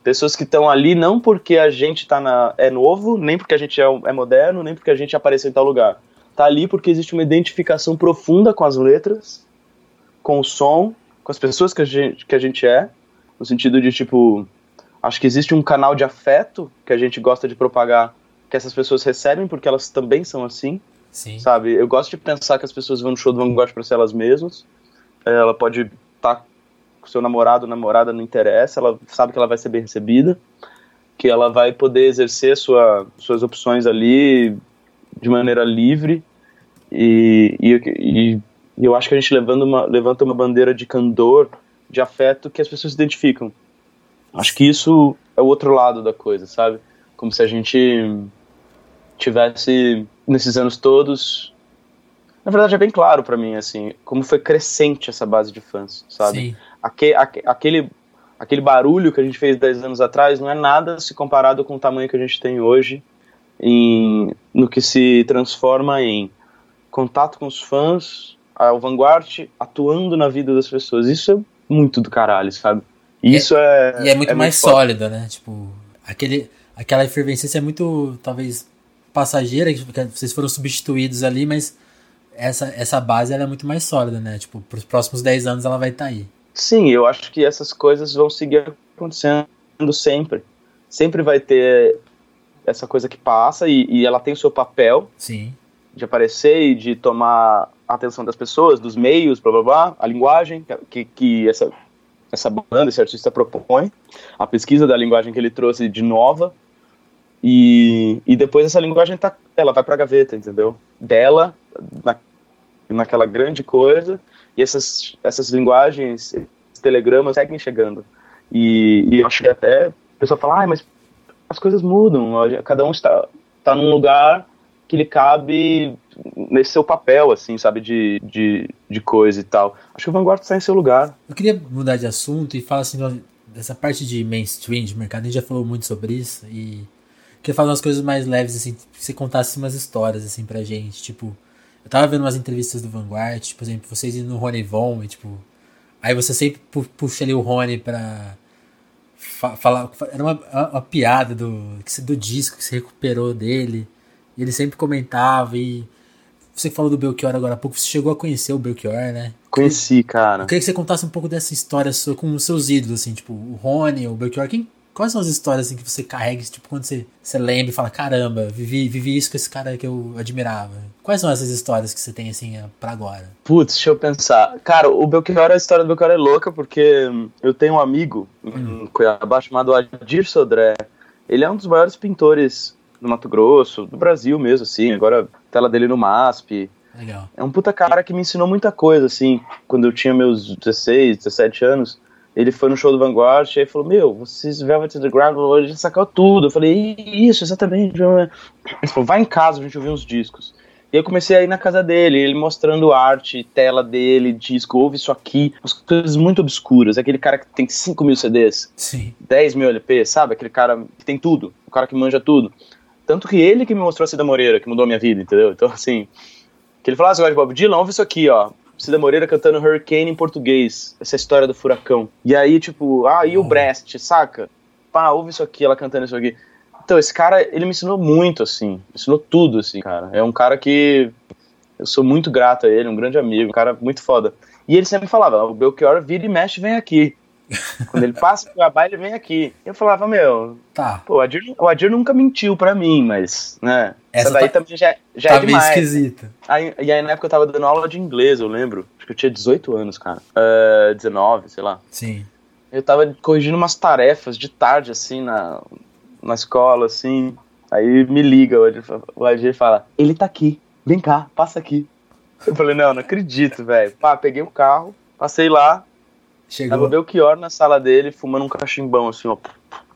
Speaker 2: Pessoas que estão ali não porque a gente tá na, é novo, nem porque a gente é, é moderno, nem porque a gente apareceu em tal lugar. Tá ali porque existe uma identificação profunda com as letras, com o som, com as pessoas que a gente, que a gente é, no sentido de tipo, acho que existe um canal de afeto que a gente gosta de propagar, que essas pessoas recebem porque elas também são assim.
Speaker 1: Sim.
Speaker 2: Sabe? Eu gosto de pensar que as pessoas vão no show do Vanguard para ser elas mesmas. Ela pode estar tá com seu namorado namorada não interessa, ela sabe que ela vai ser bem recebida, que ela vai poder exercer sua, suas opções ali de maneira livre e, e, e, eu acho que a gente levando uma, levanta uma bandeira de candor, de afeto que as pessoas se identificam. Acho que isso é o outro lado da coisa, sabe? Como se a gente tivesse nesses anos todos na verdade é bem claro para mim assim como foi crescente essa base de fãs sabe
Speaker 1: Sim
Speaker 2: aque, aquele, aquele barulho que a gente fez 10 anos atrás não é nada se comparado com o tamanho que a gente tem hoje em, no que se transforma em contato com os fãs, o Vanguard atuando na vida das pessoas. Isso é muito do caralho, sabe? E isso é,
Speaker 1: E é muito é mais muito sólida, né? Tipo, aquele, aquela efervescência é muito, talvez, passageira, que vocês foram substituídos ali, mas essa, essa base ela é muito mais sólida, né? Tipo, pros próximos 10 anos ela vai estar tá aí.
Speaker 2: Sim, eu acho que essas coisas vão seguir acontecendo sempre. Sempre vai ter essa coisa que passa e, e ela tem o seu papel
Speaker 1: Sim.
Speaker 2: De aparecer e de tomar a atenção das pessoas, dos meios, blá blá blá, a linguagem que, que essa, essa banda, esse artista propõe, a pesquisa da linguagem que ele trouxe de nova. E, e depois essa linguagem tá, ela vai pra gaveta, entendeu? Dela, na, naquela grande coisa, e essas, essas linguagens, esses telegramas seguem chegando. E, e eu acho que até a pessoa fala, ah, mas as coisas mudam, cada um está, está num lugar que lhe cabe nesse seu papel, assim, sabe, de, de, de coisa e tal. Acho que o Vanguard está em seu lugar.
Speaker 1: Eu queria mudar de assunto e falar assim, dessa parte de mainstream, de mercado, a gente já falou muito sobre isso e queria falar umas coisas mais leves, assim, se você contasse umas histórias, assim, pra gente, tipo, eu tava vendo umas entrevistas do Vanguard, tipo, por exemplo, vocês indo no Rony Von e, tipo. Aí você sempre puxa ali o Rony pra fa falar. Era uma, uma, piada do, do disco que você recuperou dele. E ele sempre comentava e. Você falou do Belchior agora há pouco, você chegou a conhecer o Belchior, né?
Speaker 2: Conheci, cara.
Speaker 1: Eu queria que você contasse um pouco dessa história sua com os seus ídolos, assim, tipo, o Rony, o Belchior. Quem, Quais são as histórias assim, que você carrega, tipo, quando você, você lembra e fala, caramba, vivi, vivi isso com esse cara que eu admirava? Quais são essas histórias que você tem, assim, pra agora?
Speaker 2: Putz, deixa eu pensar. Cara, o Belchior, a história do Belchior é louca, porque eu tenho um amigo hum. em Cuiabá chamado Adir Sodré. Ele é um dos maiores pintores do Mato Grosso, do Brasil mesmo, assim. Agora, tela dele no MASP.
Speaker 1: Legal.
Speaker 2: É um puta cara que me ensinou muita coisa, assim, quando eu tinha meus 16, 17 anos ele foi no show do Vanguard e falou: Meu, vocês Velvet to the Ground, a gente sacou tudo. Eu falei: Isso, exatamente. Ele falou: Vai em casa, a gente ouvir uns discos. E eu comecei a ir na casa dele, ele mostrando arte, tela dele, disco, ouve isso aqui, umas coisas muito obscuras. Aquele cara que tem 5 mil CDs,
Speaker 1: Sim.
Speaker 2: 10 mil LPs, sabe? Aquele cara que tem tudo, o cara que manja tudo. Tanto que ele que me mostrou a Cida Moreira, que mudou a minha vida, entendeu? Então, assim, que ele falou, ah, você gosta de Bob Dylan? Ouve isso aqui, ó. Cida Moreira cantando Hurricane em português, essa história do furacão. E aí, tipo, ah, e o Brest, saca? Pá, ouve isso aqui, ela cantando isso aqui. Então, esse cara, ele me ensinou muito, assim, ensinou tudo, assim, cara. É um cara que eu sou muito grato a ele, um grande amigo, um cara muito foda. E ele sempre falava, o Belchior vira e mexe vem aqui. Quando ele passa pro Cuiabá, ele vem aqui. Eu falava, meu,
Speaker 1: tá.
Speaker 2: pô, o Adir, o Adir nunca mentiu pra mim, mas, né, essa, essa daí tá, também já, já
Speaker 1: tá
Speaker 2: é demais.
Speaker 1: meio esquisita.
Speaker 2: Aí, e aí na época eu tava dando aula de inglês, eu lembro. Acho que eu tinha 18 anos, cara. Uh, 19, sei lá.
Speaker 1: Sim.
Speaker 2: Eu tava corrigindo umas tarefas de tarde, assim, na, na escola, assim. Aí me liga, o Adir, o Adir fala, ele tá aqui, vem cá, passa aqui. Eu falei, não, não acredito, velho. Pá, peguei o carro, passei lá,
Speaker 1: Chegou.
Speaker 2: tava Belchior na sala dele, fumando um cachimbão, assim, ó,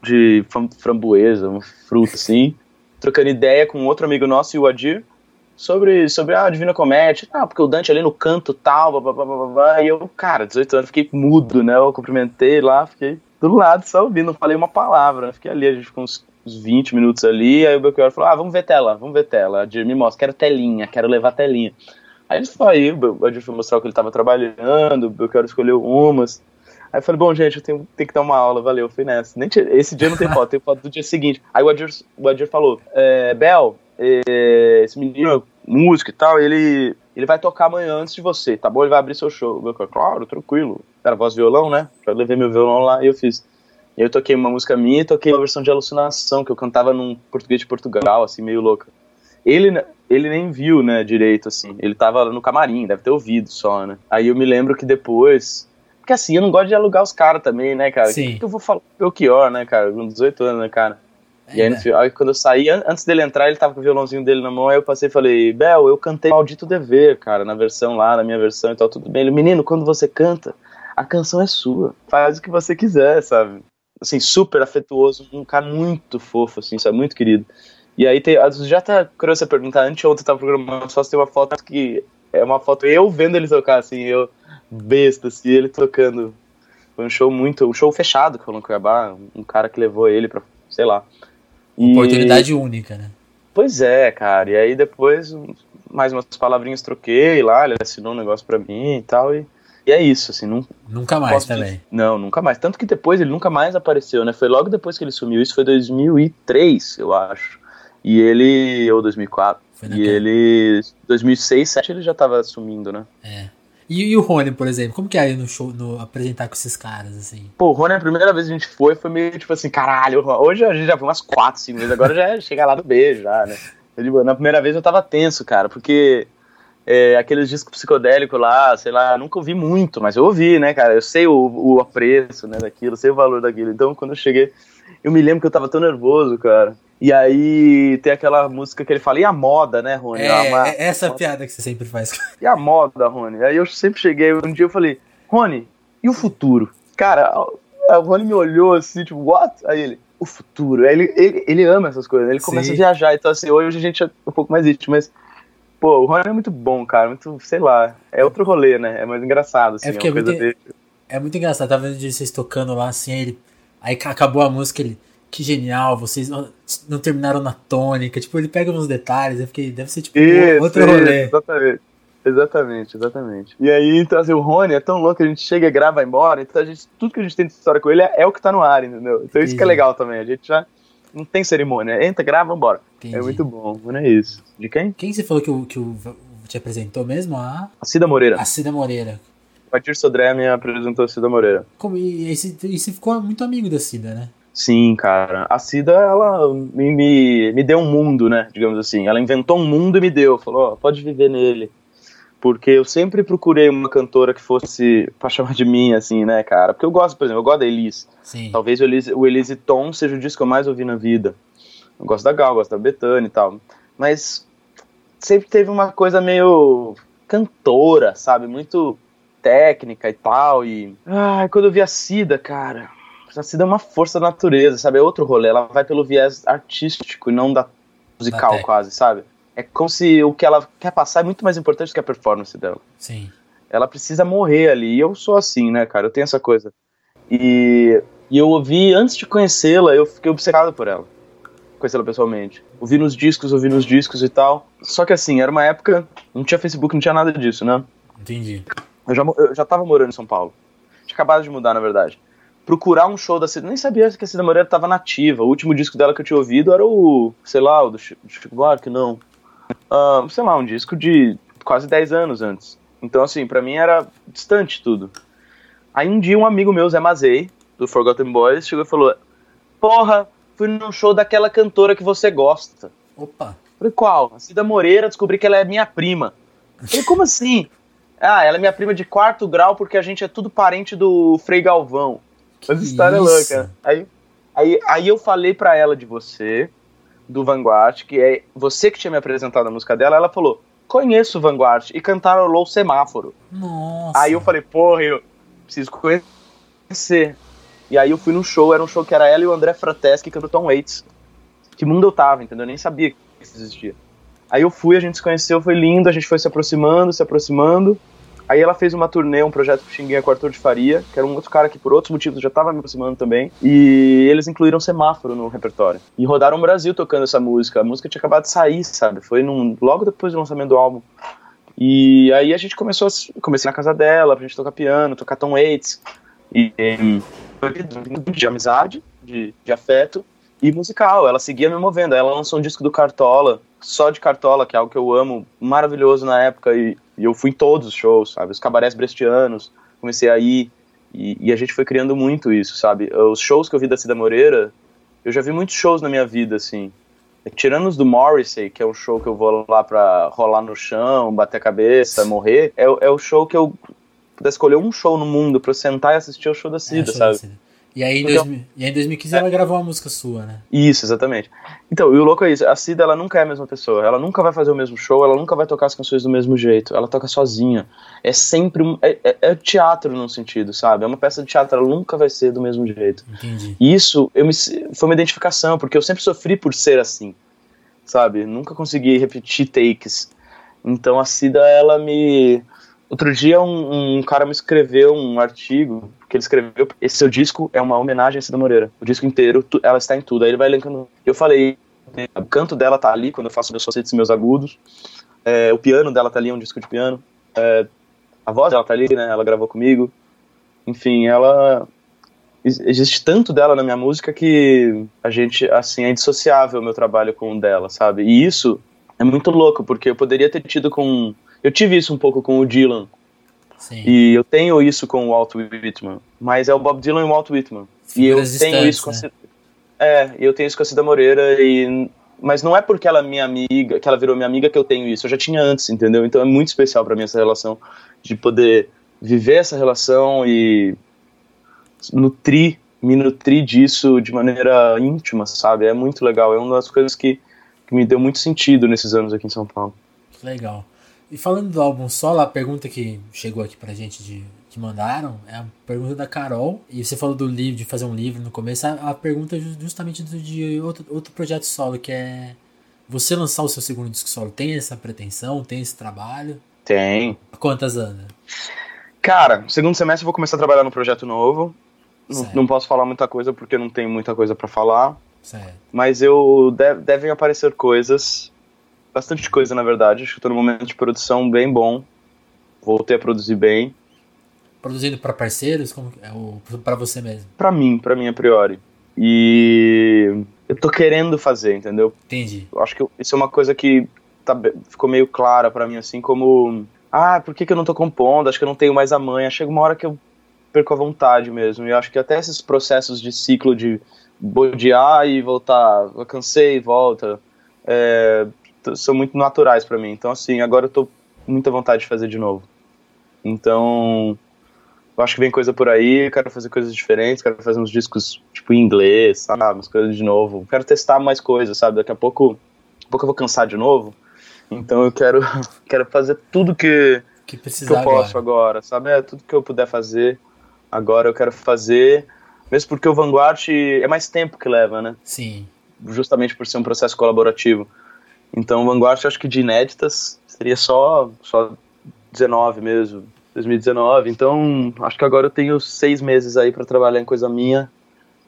Speaker 2: de framboesa, uma fruta, assim, trocando ideia com outro amigo nosso e o Adir sobre, sobre a Divina Comédia. Ah, porque o Dante ali no canto tal, blá, blá, blá, blá. E eu, cara, 18 anos, fiquei mudo, né? Eu cumprimentei lá, fiquei do lado só ouvindo, não falei uma palavra. Fiquei ali, a gente ficou uns, uns 20 minutos ali. Aí o Belchior falou: Ah, vamos ver tela, vamos ver tela. A Dir me mostra, quero telinha, quero levar telinha. Aí ele foi, o Adir foi mostrar o que ele estava trabalhando, o Belchior escolheu umas. Aí eu falei, bom, gente, eu tenho, tenho que dar uma aula, valeu, fui nessa. Nem tinha, esse dia não tem [LAUGHS] foto, tem foto do dia seguinte. Aí o Adir, o Adir falou, é, Bel, é, esse menino, músico e tal, ele, ele vai tocar amanhã antes de você, tá bom? Ele vai abrir seu show. Eu falei, claro, tranquilo. Era voz violão, né? Eu levei meu violão lá e eu fiz. E eu toquei uma música minha e toquei uma versão de Alucinação, que eu cantava num português de Portugal, assim, meio louca. Ele, ele nem viu, né, direito, assim. Ele tava no camarim, deve ter ouvido só, né? Aí eu me lembro que depois. Porque assim, eu não gosto de alugar os caras também, né, cara?
Speaker 1: Sim.
Speaker 2: Que, que eu vou falar pro Belchior, né, cara? Com 18 anos, né, cara? E aí, fi- aí quando eu saí, an- antes dele entrar, ele tava com o violãozinho dele na mão, aí eu passei e falei, Bel, eu cantei Maldito Dever, cara, na versão lá, na minha versão e tal, tudo bem. Ele, menino, quando você canta, a canção é sua. Faz o que você quiser, sabe? Assim, super afetuoso, um cara muito fofo, assim, sabe? Muito querido. E aí tem, já tá curioso você perguntar, anteontem eu tava programando, só se tem uma foto que é uma foto eu vendo ele tocar, assim, eu besta, assim, ele tocando. Foi um show muito, um show fechado que rolou no Cuiabá, um cara que levou ele pra, sei lá. E-
Speaker 1: Oportunidade única, né?
Speaker 2: Pois é, cara. E aí depois, mais umas palavrinhas troquei lá, ele assinou um negócio pra mim e tal. E, e é isso, assim, não
Speaker 1: Nunca mais também.
Speaker 2: dizer- Não, nunca mais. Tanto que depois ele nunca mais apareceu, né? Foi logo depois que ele sumiu. Isso foi 2003, eu acho. E ele. Ou 2004.
Speaker 1: Foi
Speaker 2: E ele. 2006, 2007 ele já tava sumindo, né?
Speaker 1: É. E, e o Rony, por exemplo, como que é ir no show, no, apresentar com esses caras, assim?
Speaker 2: Pô, o Rony, a primeira vez que a gente foi, foi meio tipo assim, caralho, hoje a gente já foi umas 4, 5 vezes, agora já chega lá no beijo, já, né? Eu, tipo, na primeira vez eu tava tenso, cara, porque é, aqueles discos psicodélicos lá, sei lá, nunca ouvi muito, mas eu ouvi, né, cara? Eu sei o, o apreço, né, daquilo, sei o valor daquilo. Então, quando eu cheguei, eu me lembro que eu tava tão nervoso, cara. E aí tem aquela música que ele fala, e a moda, né, Rony?
Speaker 1: É,
Speaker 2: Uma-
Speaker 1: é essa piada que você sempre faz. [LAUGHS]
Speaker 2: e a moda, Rony? Aí eu sempre cheguei, um dia eu falei, Rony, e o futuro? Cara, o Rony me olhou assim, tipo, what? Aí ele, o futuro. Ele, ele, ele ama essas coisas, ele começa
Speaker 1: Sim.
Speaker 2: a viajar. Então, assim, hoje a gente é um pouco mais íntimo, mas, pô, o Rony é muito bom, cara, muito, sei lá, é outro rolê, né? É mais engraçado, assim,
Speaker 1: É
Speaker 2: é,
Speaker 1: porque é
Speaker 2: coisa
Speaker 1: muito-
Speaker 2: dele.
Speaker 1: É muito engraçado, tava vendo vocês tocando lá, assim, aí ele. Aí ca- acabou a música, ele. Que genial, vocês não, não terminaram na tônica. Tipo, ele pega uns detalhes, eu fiquei, deve ser tipo
Speaker 2: Isso,
Speaker 1: outro
Speaker 2: isso,
Speaker 1: rolê.
Speaker 2: Exatamente. Exatamente, exatamente. E aí, então, assim, o Rony é tão louco que a gente chega, grava, vai embora, então a gente, tudo que a gente tem de história com ele é, é o que tá no ar, entendeu? Então isso que é
Speaker 1: Entendi.
Speaker 2: legal também, a gente já não tem cerimônia, entra, grava, vambora.
Speaker 1: Entendi.
Speaker 2: É muito bom, não é isso. De quem?
Speaker 1: Quem você falou que o, que o te apresentou mesmo? A,
Speaker 2: A Cida Moreira.
Speaker 1: a Cida Moreira.
Speaker 2: O Atir Sodré me apresentou a Cida Moreira.
Speaker 1: Como, e, e, você, e você ficou muito amigo da Cida, né?
Speaker 2: Sim, cara. A Cida, ela me, me, me deu um mundo, né? Digamos assim. Ela inventou um mundo e me deu. Falou, ó, pode viver nele. Porque eu sempre procurei uma cantora que fosse pra [LAUGHS] chamar de mim, assim, né, cara? Porque eu gosto, por exemplo, eu gosto da Elis.
Speaker 1: Sim.
Speaker 2: Talvez o Elise, o Elise Tom seja o disco que eu mais ouvi na vida. Eu gosto da Gal, gosto da Bethânia e tal. Mas sempre teve uma coisa meio cantora, sabe? Muito técnica e tal. E. Ai, quando eu vi a Cida, cara. Cida é uma força da natureza, sabe? É outro rolê. Ela vai pelo viés artístico e não da musical, quase, sabe? É como se o que ela quer passar é muito mais importante do que a performance dela
Speaker 1: Sim.
Speaker 2: ela precisa morrer ali. E eu sou assim, né, cara? Eu tenho essa coisa. E, e eu ouvi, antes de conhecê-la, eu fiquei obcecado por ela. conhecê-la pessoalmente. Ouvi nos discos, ouvi nos discos e tal. Só que assim, era uma época, não tinha Facebook, não tinha nada disso, né?
Speaker 1: Entendi.
Speaker 2: Eu já, eu já tava morando em São Paulo. Tinha acabado de mudar, na verdade. Procurar um show da Cida. Nem sabia que a Cida Moreira tava nativa. O último disco dela que eu tinha ouvido era o, sei lá, o do Chico Buarque, não. Uh, sei lá, um disco de quase 10 anos antes. Então, assim, para mim era distante tudo. Aí um dia um amigo meu, Zé Mazei, do Forgotten Boys, chegou e falou: Porra, fui num show daquela cantora que você gosta.
Speaker 1: Opa.
Speaker 2: Falei, qual? A Cida Moreira, descobri que ela é minha prima. Falei, como assim? Ah, ela é minha prima de quarto grau porque a gente é tudo parente do Frei Galvão. Que Mas história isso? louca. Aí, aí, aí eu falei pra ela de você, do Vanguard, que é você que tinha me apresentado a música dela. Ela falou, conheço o Vanguard, e cantaram o Semáforo.
Speaker 1: Nossa.
Speaker 2: Aí eu falei, porra, eu preciso conhecer. E aí eu fui num show, era um show que era ela e o André Frateschi cantando Tom Waits. Que mundo eu tava, entendeu? Eu nem sabia que isso existia. Aí eu fui, a gente se conheceu, foi lindo, a gente foi se aproximando, se aproximando. Aí ela fez uma turnê, um projeto com Xinguinha com Arthur de Faria, que era um outro cara que por outros motivos já tava me aproximando também. E eles incluíram Semáforo no repertório. E rodaram o Brasil tocando essa música. A música tinha acabado de sair, sabe? Foi num, logo depois do lançamento do álbum. E aí a gente começou, a, comecei na casa dela, pra gente tocar piano, tocar Tom Waits. E, e de amizade, de, de afeto e musical. Ela seguia me movendo. Ela lançou um disco do Cartola, só de Cartola, que é algo que eu amo, maravilhoso na época. E, e eu fui em todos os shows, sabe? Os cabarés brestianos, comecei a ir. E, e, a gente foi criando muito isso, sabe? Os shows que eu vi da Cida Moreira, eu já vi muitos shows na minha vida, assim. Tirando os do Morrissey, que é um show que eu vou lá pra rolar no chão, bater a cabeça, morrer, é, é o show que eu pudesse escolher um show no mundo pra eu sentar e assistir ao show da Cida, é, sabe? Da Cida.
Speaker 1: E aí, em, dois, e aí em 2015 é. ela gravou uma música sua, né?
Speaker 2: Isso, exatamente. Então, e o louco é isso, a Cida ela nunca é a mesma pessoa, ela nunca vai fazer o mesmo show, ela nunca vai tocar as canções do mesmo jeito, ela toca sozinha. É sempre um. É, é, é teatro num sentido, sabe? É uma peça de teatro, ela nunca vai ser do mesmo jeito.
Speaker 1: Entendi.
Speaker 2: E isso eu me, foi uma identificação, porque eu sempre sofri por ser assim, sabe? Nunca consegui repetir takes. Então a Cida, ela me Outro dia um, um, cara me escreveu um artigo que ele escreveu. Esse seu disco é uma homenagem a Cida Moreira. O disco inteiro, tu, ela está em tudo. Aí ele vai elencando. Eu falei, o canto dela tá ali quando eu faço meus falsetes e meus agudos. É, o piano dela tá ali, é um disco de piano. É, a voz dela tá ali, né? Ela gravou comigo. Enfim, ela existe tanto dela na minha música que a gente, assim, é indissociável o meu trabalho com o dela, sabe? E isso é muito louco, porque eu poderia ter tido com eu tive isso um pouco com o Dylan.
Speaker 1: Sim.
Speaker 2: E eu tenho isso com o Walt Whitman. Mas é o Bob Dylan e o Walt Whitman. e eu tenho isso com a, É, eu tenho isso com a Cida Moreira e mas não é porque ela é minha amiga, que ela virou minha amiga que eu tenho isso. Eu já tinha antes, entendeu? Então é muito especial para mim essa relação de poder viver essa relação e nutrir, me nutrir disso de maneira íntima, sabe? É muito legal. É uma das coisas que, que me deu muito sentido nesses anos aqui em São Paulo.
Speaker 1: Legal. E falando do álbum solo, a pergunta que chegou aqui pra gente de que mandaram é a pergunta da Carol. E você falou do livro, de fazer um livro no começo. A, a pergunta é justamente de outro, outro projeto solo, que é você lançar o seu segundo disco solo. Tem essa pretensão? Tem esse trabalho?
Speaker 2: Tem.
Speaker 1: Quantas anos?
Speaker 2: Cara, segundo semestre eu vou começar a trabalhar no projeto novo. Não, não, posso falar muita coisa porque não tenho muita coisa para falar.
Speaker 1: Certo.
Speaker 2: Mas eu deve, devem aparecer coisas bastante coisa, na verdade. Acho que estou num momento de produção bem bom. Voltei a produzir bem.
Speaker 1: Produzindo para parceiros? Como é o para você mesmo?
Speaker 2: Para mim, para mim a priori. E eu tô querendo fazer, entendeu?
Speaker 1: Entendi.
Speaker 2: Eu acho que isso é uma coisa que tá, ficou meio clara para mim, assim, como. Ah, por que, que eu não tô compondo? Acho que eu não tenho mais a manha. Chega uma hora que eu perco a vontade mesmo. E eu acho que até esses processos de ciclo de bodear e voltar, eu cansei e volta, é, são muito naturais para mim. Então, assim, agora eu tô com muita vontade de fazer de novo. Então, eu acho que vem coisa por aí, quero fazer coisas diferentes, quero fazer uns discos, tipo, em inglês, sabe? Umas coisas de novo. Quero testar mais coisas, sabe? Daqui a pouco, daqui a pouco eu vou cansar de novo. Então eu quero, [LAUGHS] quero fazer tudo que,
Speaker 1: que,
Speaker 2: que eu posso agora. agora, sabe? É tudo que eu puder fazer agora eu quero fazer. Mesmo porque o Vanguard é mais tempo que leva, né?
Speaker 1: Sim.
Speaker 2: Justamente por ser um processo colaborativo. Então, Vanguard, acho que de inéditas seria só, só 19 mesmo, 2019. Então, acho que agora eu tenho seis meses aí para trabalhar em coisa minha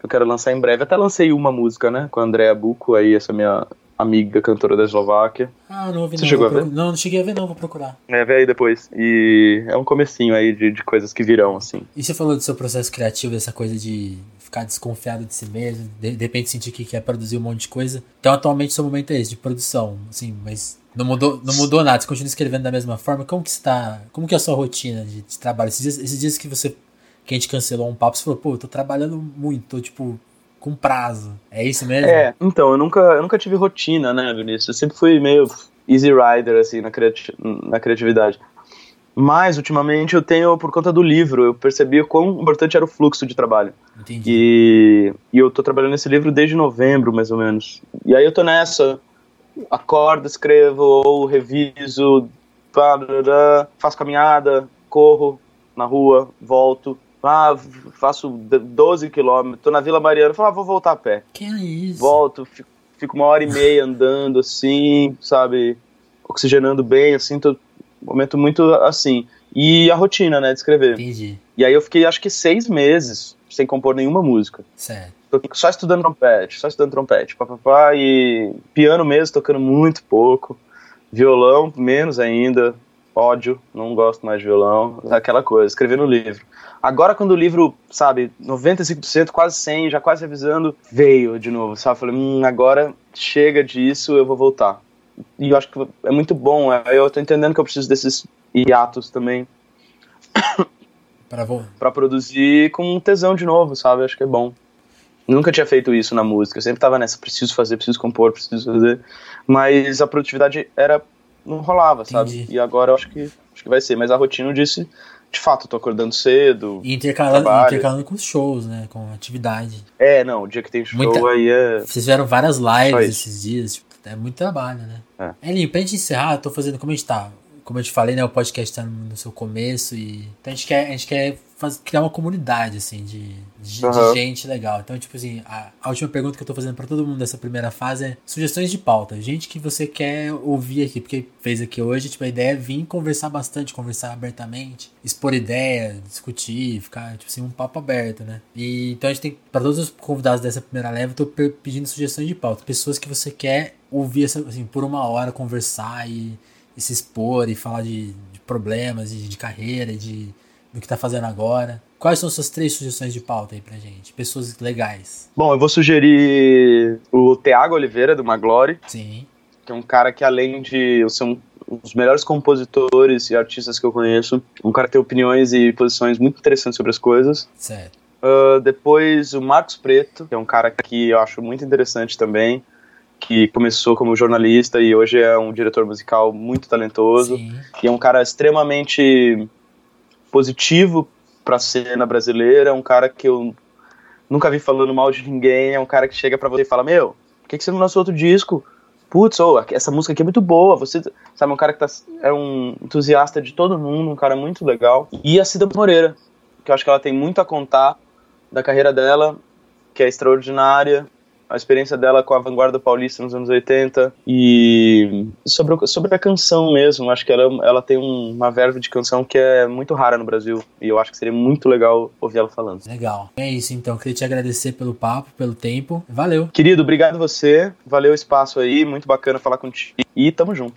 Speaker 2: Eu quero lançar em breve. Até lancei uma música, né? Com a Andrea Buco, aí essa minha amiga cantora da Eslováquia.
Speaker 1: Ah, não ouvi
Speaker 2: Você
Speaker 1: não.
Speaker 2: chegou a ver?
Speaker 1: Não, não cheguei a ver não, vou procurar.
Speaker 2: É, vê aí depois. E é um comecinho aí de, de coisas que virão, assim.
Speaker 1: E você falou do seu processo criativo, dessa coisa de ficar desconfiado de si mesmo, de, de repente sentir que quer produzir um monte de coisa. Então, atualmente, seu momento é esse, de produção, assim, mas não mudou, não mudou nada, você continua escrevendo da mesma forma. Como que está, como que é a sua rotina de, de trabalho? Esses dias, esses dias que você, que a gente cancelou um papo, você falou, pô, eu tô trabalhando muito, tô, tipo, com prazo. É isso mesmo?
Speaker 2: É, então, eu nunca, eu nunca tive rotina, né, Vinícius? Eu sempre fui meio easy rider, assim, na, criati na criatividade. Mas, ultimamente, eu tenho, por conta do livro, eu percebi o quão importante era o fluxo de trabalho.
Speaker 1: Entendi.
Speaker 2: E, e eu tô trabalhando nesse livro desde novembro, mais ou menos. E aí eu tô nessa, acordo, escrevo, ou reviso, faço caminhada, corro na rua, volto. Ah, faço d- 12 quilômetros, tô na Vila Mariana, falo, ah, vou voltar a pé.
Speaker 1: Que é isso?
Speaker 2: Volto, fico, fico uma hora e meia andando assim, sabe, oxigenando bem, assim, tô momento muito assim. E a rotina, né, de escrever.
Speaker 1: Entendi.
Speaker 2: E aí eu fiquei, acho que seis meses sem compor nenhuma música.
Speaker 1: Certo.
Speaker 2: Só estudando trompete, só estudando trompete, papapá, e piano mesmo, tocando muito pouco. Violão, menos ainda. Ódio, não gosto mais de violão. Aquela coisa, escrevendo livro. Agora, quando o livro, sabe, 95%, quase 100%, já quase revisando, veio de novo, sabe? Falei, hum, agora chega disso, eu vou voltar. E eu acho que é muito bom. é, Eu tô entendendo que eu preciso desses hiatos também. [COUGHS]
Speaker 1: Pra
Speaker 2: produzir com tesão de novo, sabe? Acho que é bom. Nunca tinha feito isso na música, eu sempre tava nessa, preciso fazer, preciso compor, preciso fazer. Mas a produtividade era não rolava, sabe?
Speaker 1: Entendi.
Speaker 2: E agora eu acho que acho que vai ser, mas a rotina eu disse, de fato, eu tô acordando cedo.
Speaker 1: E intercalando, intercalando com os shows, né? Com atividade.
Speaker 2: É, não, o dia que tem show
Speaker 1: Muita-
Speaker 2: aí é
Speaker 1: Vocês fizeram várias lives esses dias, tipo, é muito trabalho, né?
Speaker 2: É.
Speaker 1: Elinho, pra gente encerrar, eu tô fazendo como a gente tá. Como eu te falei, né? O podcast tá no seu começo e. Então a gente quer, a gente quer faz- criar uma comunidade, assim, de, de, de
Speaker 2: Aham.
Speaker 1: gente legal. Então, tipo assim, a, a última pergunta que eu tô fazendo pra todo mundo dessa primeira fase é sugestões de pauta. Gente que você quer ouvir aqui, porque fez aqui hoje, tipo, a ideia é vir conversar bastante, conversar abertamente, expor ideia, discutir, ficar, tipo assim, um papo aberto, né? E então a gente tem, pra todos os convidados dessa primeira leva, eu tô pe- pedindo sugestões de pauta. Pessoas que você quer ouvir, essa, assim, por uma hora, conversar e, e se expor e falar de, de problemas, de, de carreira, de do que tá fazendo agora. Quais são suas três sugestões de pauta aí pra gente? Pessoas legais.
Speaker 2: Bom, eu vou sugerir o Thiago Oliveira, do Maglore,
Speaker 1: Sim.
Speaker 2: que é um cara que além de ser um um dos melhores compositores e artistas que eu conheço, um cara que tem opiniões e posições muito interessantes sobre as coisas.
Speaker 1: Certo.
Speaker 2: Uh, depois o Marcos Preto, que é um cara que eu acho muito interessante também, que começou como jornalista e hoje é um diretor musical muito talentoso.
Speaker 1: Sim.
Speaker 2: E é um cara extremamente positivo para a cena brasileira, é um cara que eu nunca vi falando mal de ninguém, é um cara que chega para você e fala: Meu, por que, que você não lançou outro disco? Putz, oh, essa música aqui é muito boa. Você, sabe, um cara que tá, é um entusiasta de todo mundo, um cara muito legal. E a Cida Moreira, que eu acho que ela tem muito a contar da carreira dela, que é extraordinária, a experiência dela com a vanguarda paulista nos anos 80 e sobre, sobre a canção mesmo, acho que ela, ela tem um- uma verve de canção que é muito rara no Brasil e eu acho que seria muito legal ouvir ela falando.
Speaker 1: Legal. É isso então. Queria te agradecer pelo papo, pelo tempo. Valeu.
Speaker 2: Querido, obrigado você, valeu o espaço aí, muito bacana falar contigo e tamo junto.